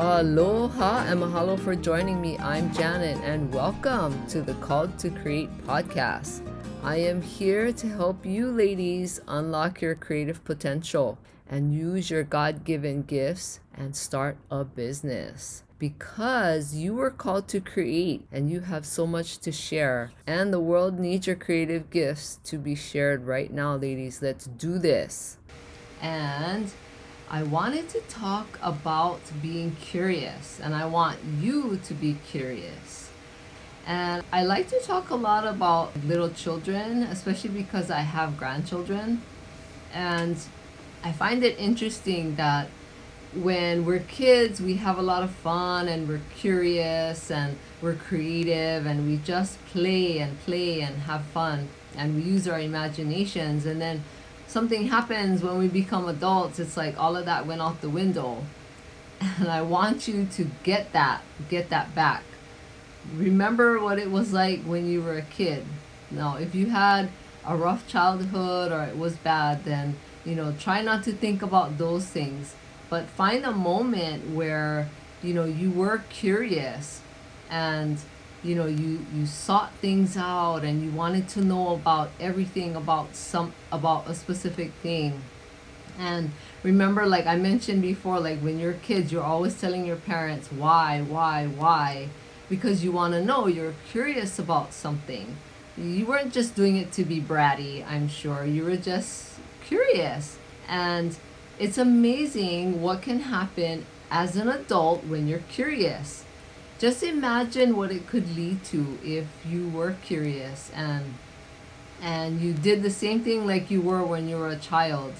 Aloha and mahalo for joining me. I'm Janet and welcome to the Called to Create podcast. I am here to help you ladies unlock your creative potential and use your God given gifts and start a business. Because you were called to create and you have so much to share, and the world needs your creative gifts to be shared right now, ladies. Let's do this. And I wanted to talk about being curious, and I want you to be curious. And I like to talk a lot about little children, especially because I have grandchildren. And I find it interesting that when we're kids, we have a lot of fun and we're curious and we're creative and we just play and play and have fun and we use our imaginations. And then something happens when we become adults, it's like all of that went out the window. And I want you to get that, get that back. Remember what it was like when you were a kid. Now, if you had a rough childhood or it was bad, then, you know, try not to think about those things. But find a moment where, you know, you were curious and you know you you sought things out and you wanted to know about everything about some about a specific thing. And remember like i mentioned before like when you're kids you're always telling your parents why why why because you want to know you're curious about something. You weren't just doing it to be bratty i'm sure. You were just curious. And it's amazing what can happen as an adult when you're curious just imagine what it could lead to if you were curious and and you did the same thing like you were when you were a child.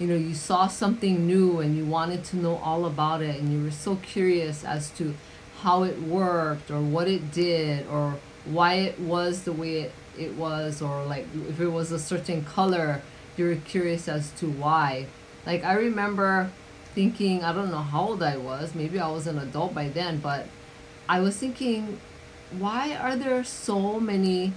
You know you saw something new and you wanted to know all about it and you were so curious as to how it worked or what it did or why it was the way it, it was or like if it was a certain color you were curious as to why. Like i remember thinking i don't know how old i was maybe i was an adult by then but I was thinking, why are there so many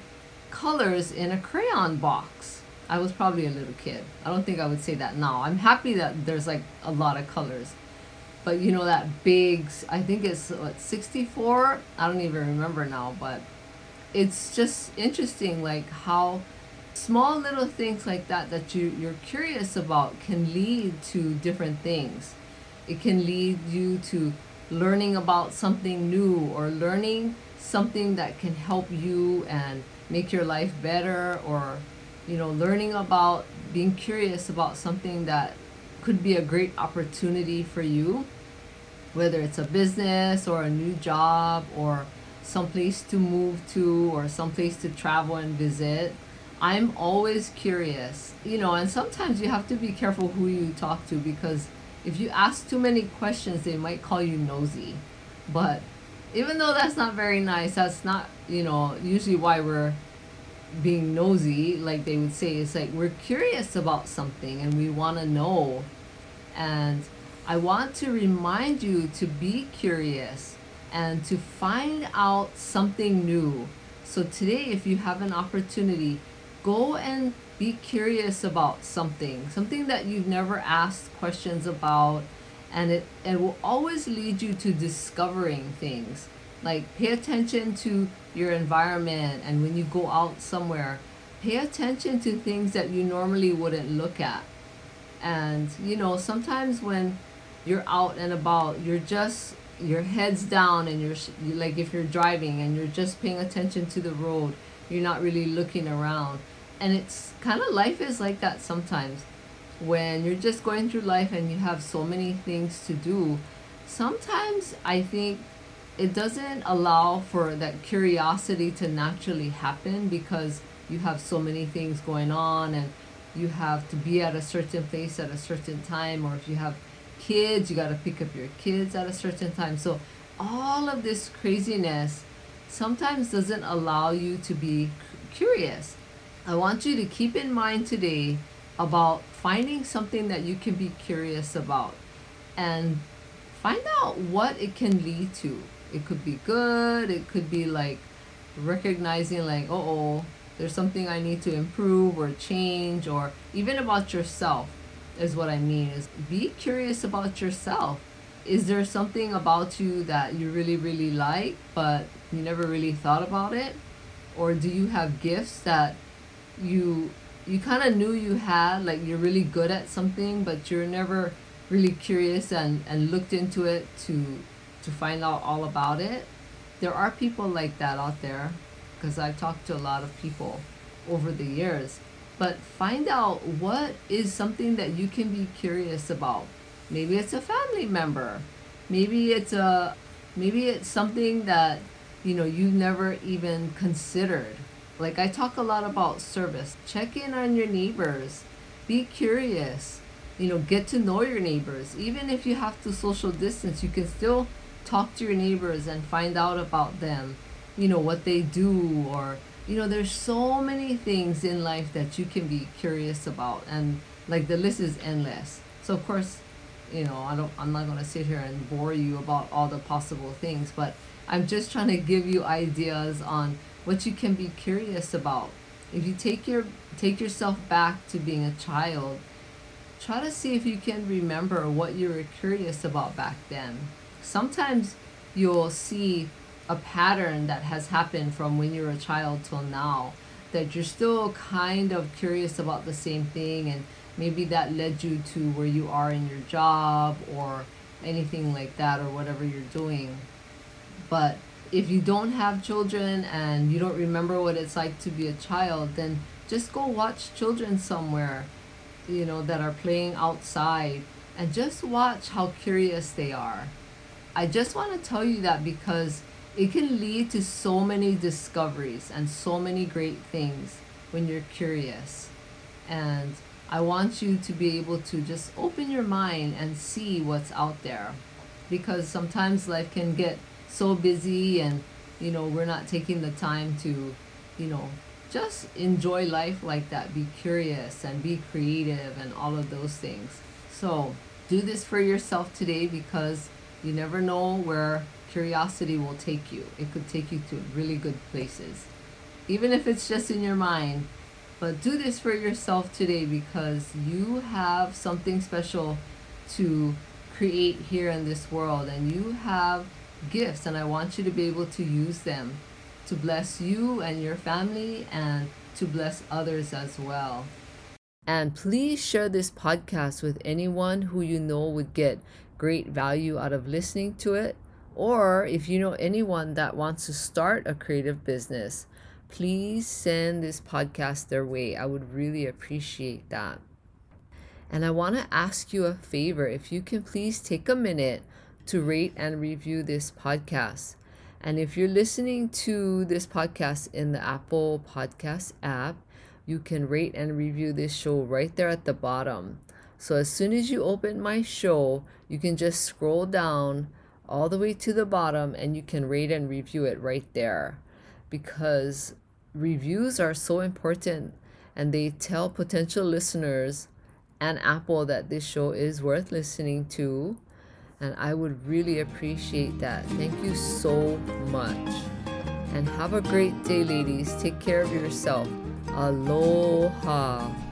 colors in a crayon box? I was probably a little kid. I don't think I would say that now. I'm happy that there's like a lot of colors. But you know that big, I think it's what 64? I don't even remember now, but it's just interesting like how small little things like that that you you're curious about can lead to different things. It can lead you to learning about something new or learning something that can help you and make your life better or you know learning about being curious about something that could be a great opportunity for you whether it's a business or a new job or someplace to move to or someplace to travel and visit i'm always curious. You know and sometimes you have to be careful who you talk to because if you ask too many questions, they might call you nosy. But even though that's not very nice, that's not, you know, usually why we're being nosy, like they would say. It's like we're curious about something and we want to know. And I want to remind you to be curious and to find out something new. So today, if you have an opportunity, go and be curious about something, something that you've never asked questions about, and it, it will always lead you to discovering things. Like, pay attention to your environment, and when you go out somewhere, pay attention to things that you normally wouldn't look at. And, you know, sometimes when you're out and about, you're just your head's down and you're like if you're driving and you're just paying attention to the road you're not really looking around. And it's kind of life is like that sometimes. When you're just going through life and you have so many things to do sometimes i think it doesn't allow for that curiosity to naturally happen because you have so many things going on and you have to be at a certain place at a certain time or if you have kids you got to pick up your kids at a certain time. So all of this craziness sometimes doesn't allow you to be curious I want you to keep in mind today about finding something that you can be curious about and find out what it can lead to. It could be good, it could be like recognizing, like, oh, there's something I need to improve or change, or even about yourself, is what I mean. Is be curious about yourself. Is there something about you that you really really like but you never really thought about it? Or do you have gifts that you you kind of knew you had like you're really good at something but you're never really curious and and looked into it to to find out all about it? There are people like that out there because I've talked to a lot of people over the years. But find out what is something that you can be curious about maybe it's a family member maybe it's a maybe it's something that you know you never even considered like I talk a lot about service. Check in on your neighbors. Be curious. You know, get to know your neighbors. Even if you have to social distance, you can still talk to your neighbors and find out about them. You know, what they do or you know, there's so many things in life that you can be curious about and like the list is endless. So of course, you know, I don't I'm not going to sit here and bore you about all the possible things, but I'm just trying to give you ideas on what you can be curious about. If you take your take yourself back to being a child, try to see if you can remember what you were curious about back then. Sometimes you'll see a pattern that has happened from when you were a child till now that you're still kind of curious about the same thing and maybe that led you to where you are in your job or anything like that or whatever you're doing. But if you don't have children and you don't remember what it's like to be a child, then just go watch children somewhere, you know, that are playing outside and just watch how curious they are. I just want to tell you that because it can lead to so many discoveries and so many great things when you're curious. And I want you to be able to just open your mind and see what's out there. Because sometimes life can get so busy and you know we're not taking the time to you know just enjoy life like that. Be curious and be creative and all of those things. So do this for yourself today because you never know where curiosity will take you. It could take you to really good places. Even if it's just in your mind but do this for yourself today because you have something special to create here in this world and you have gifts and I want you to be able to use them to bless you and your family and to bless others as well. And please share this podcast with anyone who you know would get great value out of listening to it. Or if you know anyone that wants to start a creative business, please send this podcast their way. I would really appreciate that. And I want to ask you a favor if you can please take a minute to rate and review this podcast. And if you're listening to this podcast in the Apple Podcast app, you can rate and review this show right there at the bottom. So as soon as you open my show, you can just scroll down all the way to the bottom and you can rate and review it right there because reviews are so important and they tell potential listeners and Apple that this show is worth listening to and I would really appreciate that. Thank you so much. And have a great day, ladies. Take care of yourself. Aloha.